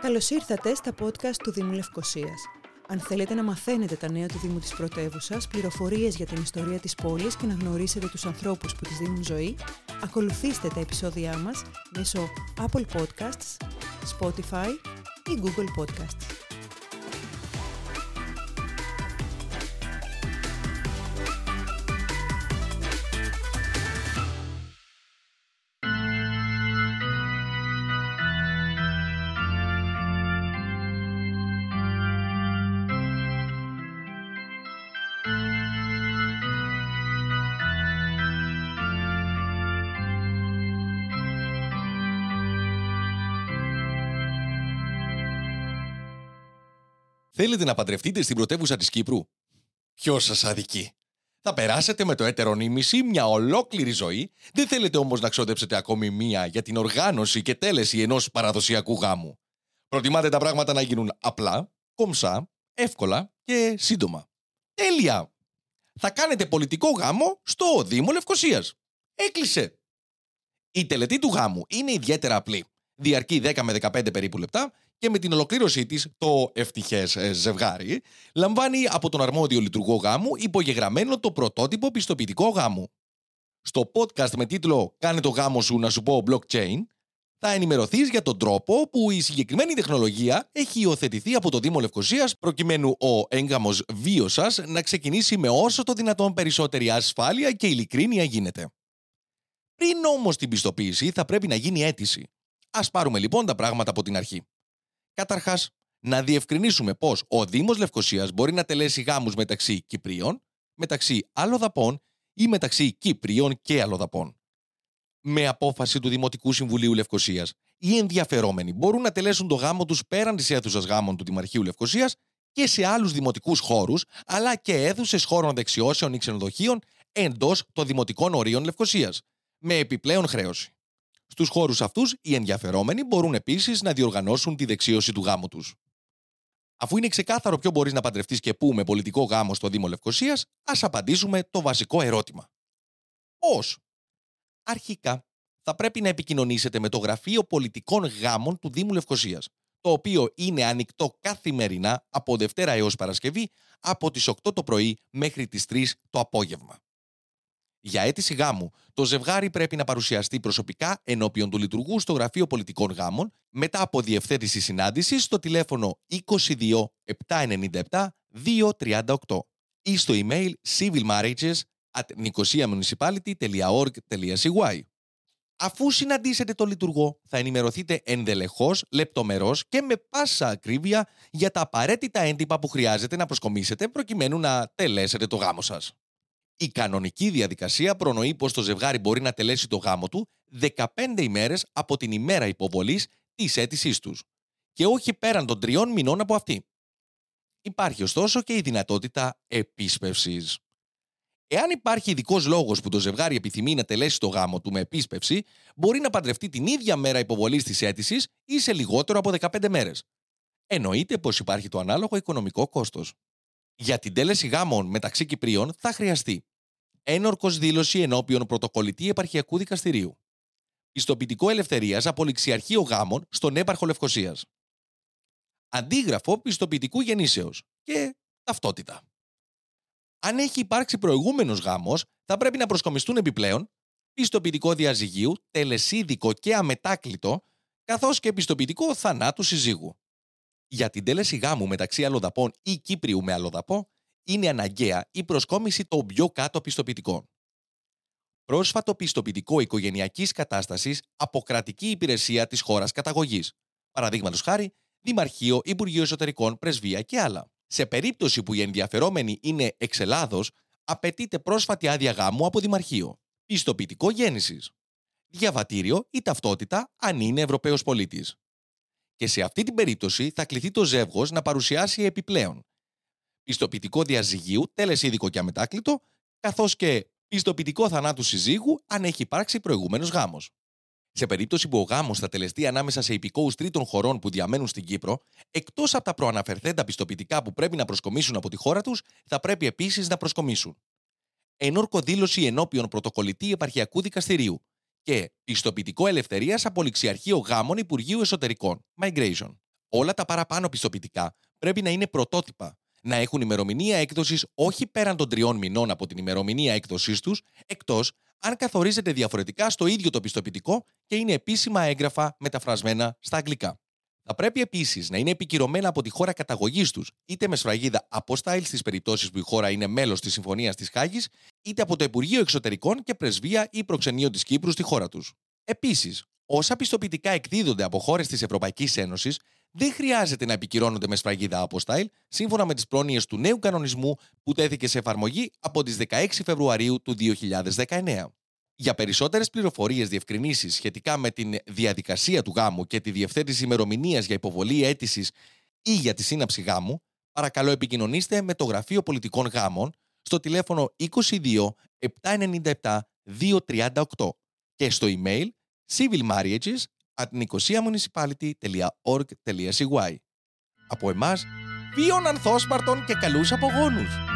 Καλώς ήρθατε στα podcast του Δήμου Λευκοσίας. Αν θέλετε να μαθαίνετε τα νέα του Δήμου της Πρωτεύουσας, πληροφορίες για την ιστορία της πόλης και να γνωρίσετε τους ανθρώπους που της δίνουν ζωή, ακολουθήστε τα επεισόδια μας μέσω Apple Podcasts, Spotify ή Google Podcasts. Θέλετε να παντρευτείτε στην πρωτεύουσα της Κύπρου; Ποιος σας αδικεί; Θα περάσετε με το έτερο νήμιση μια ολόκληρη ζωή, δεν θέλετε όμως να ξόδεψετε ακόμη μία για την οργάνωση και τέλεση ενός παραδοσιακού γάμου. Προτιμάτε τα πράγματα να γίνουν απλά, κομψά, εύκολα και σύντομα. Τέλεια! Θα κάνετε πολιτικό γάμο στο Δήμο Λευκοσίας. Έκλεισε! Η τελετή του γάμου είναι ιδιαίτερα απλή. Διαρκεί 10 με 15 περίπου λεπτά και με την ολοκλήρωσή της, το ευτυχές ε, ζευγάρι λαμβάνει από τον αρμόδιο λειτουργό γάμου υπογεγραμμένο το πρωτότυπο πιστοποιητικό γάμου. Στο podcast με τίτλο Κάνε το γάμο σου να σου πω blockchain, θα ενημερωθείς για τον τρόπο που η συγκεκριμένη τεχνολογία έχει υιοθετηθεί από το Δήμο Λευκοσίας προκειμένου ο έγκαμος βίος σας να ξεκινήσει με όσο το δυνατόν περισσότερη ασφάλεια και ειλικρίνεια γίνεται. Πριν όμως την πιστοποίηση, θα πρέπει να γίνει αίτηση. Α πάρουμε λοιπόν τα πράγματα από την αρχή. Καταρχάς, να διευκρινίσουμε πως ο Δήμος Λευκοσίας μπορεί να τελέσει γάμους μεταξύ Κυπρίων, μεταξύ Αλλοδαπών ή μεταξύ Κύπριων και Αλλοδαπών. Με απόφαση του Δημοτικού Συμβουλίου Λευκοσίας, οι ενδιαφερόμενοι μπορούν να τελέσουν το γάμο τους πέραν της αίθουσας γάμων του Δημαρχείου Λευκοσίας και σε άλλους δημοτικούς χώρους, αλλά και αίθουσες χώρων δεξιώσεων ή ξενοδοχείων εντός των δημοτικών ορίων Λευκοσίας, με επιπλέον χρέωση. Στους χώρους αυτούς, οι ενδιαφερόμενοι μπορούν επίσης να διοργανώσουν τη δεξίωση του γάμου τους. Αφού είναι ξεκάθαρο ποιο μπορείς να παντρευτείς και πού με πολιτικό γάμο στο Δήμο Λευκοσίας, ας απαντήσουμε το βασικό ερώτημα. Πώς; Αρχικά, θα πρέπει να επικοινωνήσετε με το Γραφείο Πολιτικών Γάμων του Δήμου Λευκοσίας, το οποίο είναι ανοιχτό καθημερινά από Δευτέρα έως Παρασκευή από τις 8 το πρωί μέχρι τις 3 το απόγευμα. Για αίτηση γάμου, το ζευγάρι πρέπει να παρουσιαστεί προσωπικά ενώπιον του λειτουργού στο Γραφείο Πολιτικών Γάμων μετά από διευθέτηση συνάντησης στο τηλέφωνο 22 797 238 ή στο email civilmarriages at nicosiamunicipality.org.cy. Αφού συναντήσετε το λειτουργό, θα ενημερωθείτε ενδελεχώς, λεπτομερώς και με πάσα ακρίβεια για τα απαραίτητα έντυπα που χρειάζεται να προσκομίσετε προκειμένου να τελέσετε το γάμο σας. Η κανονική διαδικασία προνοεί πως το ζευγάρι μπορεί να τελέσει το γάμο του 15 ημέρες από την ημέρα υποβολής της αίτησής τους, και όχι πέραν των τριών μηνών από αυτή. Υπάρχει ωστόσο και η δυνατότητα επίσπευσης. Εάν υπάρχει ειδικός λόγος που το ζευγάρι επιθυμεί να τελέσει το γάμο του με επίσπευση, μπορεί να παντρευτεί την ίδια μέρα υποβολής της αίτησης ή σε λιγότερο από 15 μέρες. Εννοείται πως υπάρχει το ανάλογο οικονομικό κόστος. Για την τέλεση γάμων μεταξύ Κυπρίων θα χρειαστεί ένορκος δήλωση ενώπιον πρωτοκολλητή επαρχιακού δικαστηρίου. Πιστοποιητικό ελευθερίας από ληξιαρχείο γάμων στον έπαρχο Λευκοσίας. Αντίγραφο πιστοποιητικού γεννήσεως και ταυτότητα. Αν έχει υπάρξει προηγούμενος γάμος, θα πρέπει να προσκομιστούν επιπλέον πιστοποιητικό διαζυγίου, τελεσίδικο και αμετάκλητο, καθώς και πιστοποιητικό θανάτου συζύγου. Για την τέλεση γάμου μεταξύ αλλοδαπών ή Κύπριου με αλλοδαπό, είναι αναγκαία η προσκόμιση των πιο κάτω πιστοποιητικών. Πρόσφατο πιστοποιητικό οικογενειακής κατάστασης από κρατική υπηρεσία της χώρας καταγωγής. Παραδείγματος χάρη, Δημαρχείο, Υπουργείο Εσωτερικών, Πρεσβεία και άλλα. Σε περίπτωση που οι ενδιαφερόμενοι είναι εξ Ελλάδος, απαιτείται πρόσφατη άδεια γάμου από Δημαρχείο. Πιστοποιητικό γέννησης. Διαβατήριο ή ταυτότητα αν είναι Ευρωπαίος πολίτης. Και σε αυτή την περίπτωση θα κληθεί το ζεύγος να παρουσιάσει επιπλέον πιστοποιητικό διαζυγίου, τελεσίδικο και αμετάκλητο, καθώς και πιστοποιητικό θανάτου συζύγου αν έχει υπάρξει προηγούμενος γάμος. Σε περίπτωση που ο γάμος θα τελεστεί ανάμεσα σε υπηκόους τρίτων χωρών που διαμένουν στην Κύπρο, εκτός από τα προαναφερθέντα πιστοποιητικά που πρέπει να προσκομίσουν από τη χώρα τους, θα πρέπει επίσης να προσκομίσουν. Ενόρκο δήλωση ενώπιον πρωτοκολλητή επαρχιακού δικαστηρίου και πιστοποιητικό ελευθερίας από ληξιαρχείο γάμων Υπουργείου Εσωτερικών, Migration. Όλα τα παραπάνω πιστοποιητικά πρέπει να είναι πρωτότυπα, να έχουν ημερομηνία έκδοσης όχι πέραν των τριών μηνών από την ημερομηνία έκδοσής τους, εκτός αν καθορίζεται διαφορετικά στο ίδιο το πιστοποιητικό και είναι επίσημα έγγραφα μεταφρασμένα στα αγγλικά. Θα πρέπει επίσης να είναι επικυρωμένα από τη χώρα καταγωγής τους, είτε με σφραγίδα αποστάιλ στις περιπτώσεις που η χώρα είναι μέλος της Συμφωνίας της Χάγης, είτε από το Υπουργείο Εξωτερικών και Πρεσβεία ή Προξενείο της Κύπρου στη χώρα τους. Επίσης, όσα πιστοποιητικά εκδίδονται από χώρες της Ευρωπαϊκής Ένωσης δεν χρειάζεται να επικυρώνονται με σφραγίδα αποστάιλ, σύμφωνα με τις πρόνοιες του νέου κανονισμού που τέθηκε σε εφαρμογή από τις 16 Φεβρουαρίου του 2019. Για περισσότερες πληροφορίες διευκρινήσεις σχετικά με τη διαδικασία του γάμου και τη διευθέτηση ημερομηνίας για υποβολή αίτησης ή για τη σύναψη γάμου, παρακαλώ επικοινωνήστε με το Γραφείο Πολιτικών Γάμων στο τηλέφωνο 22 797 238 και στο email civilmarriages at nicosiamunicipality.org.cy Από εμάς, βίων ανθόσπαρτων και καλούς απογόνους!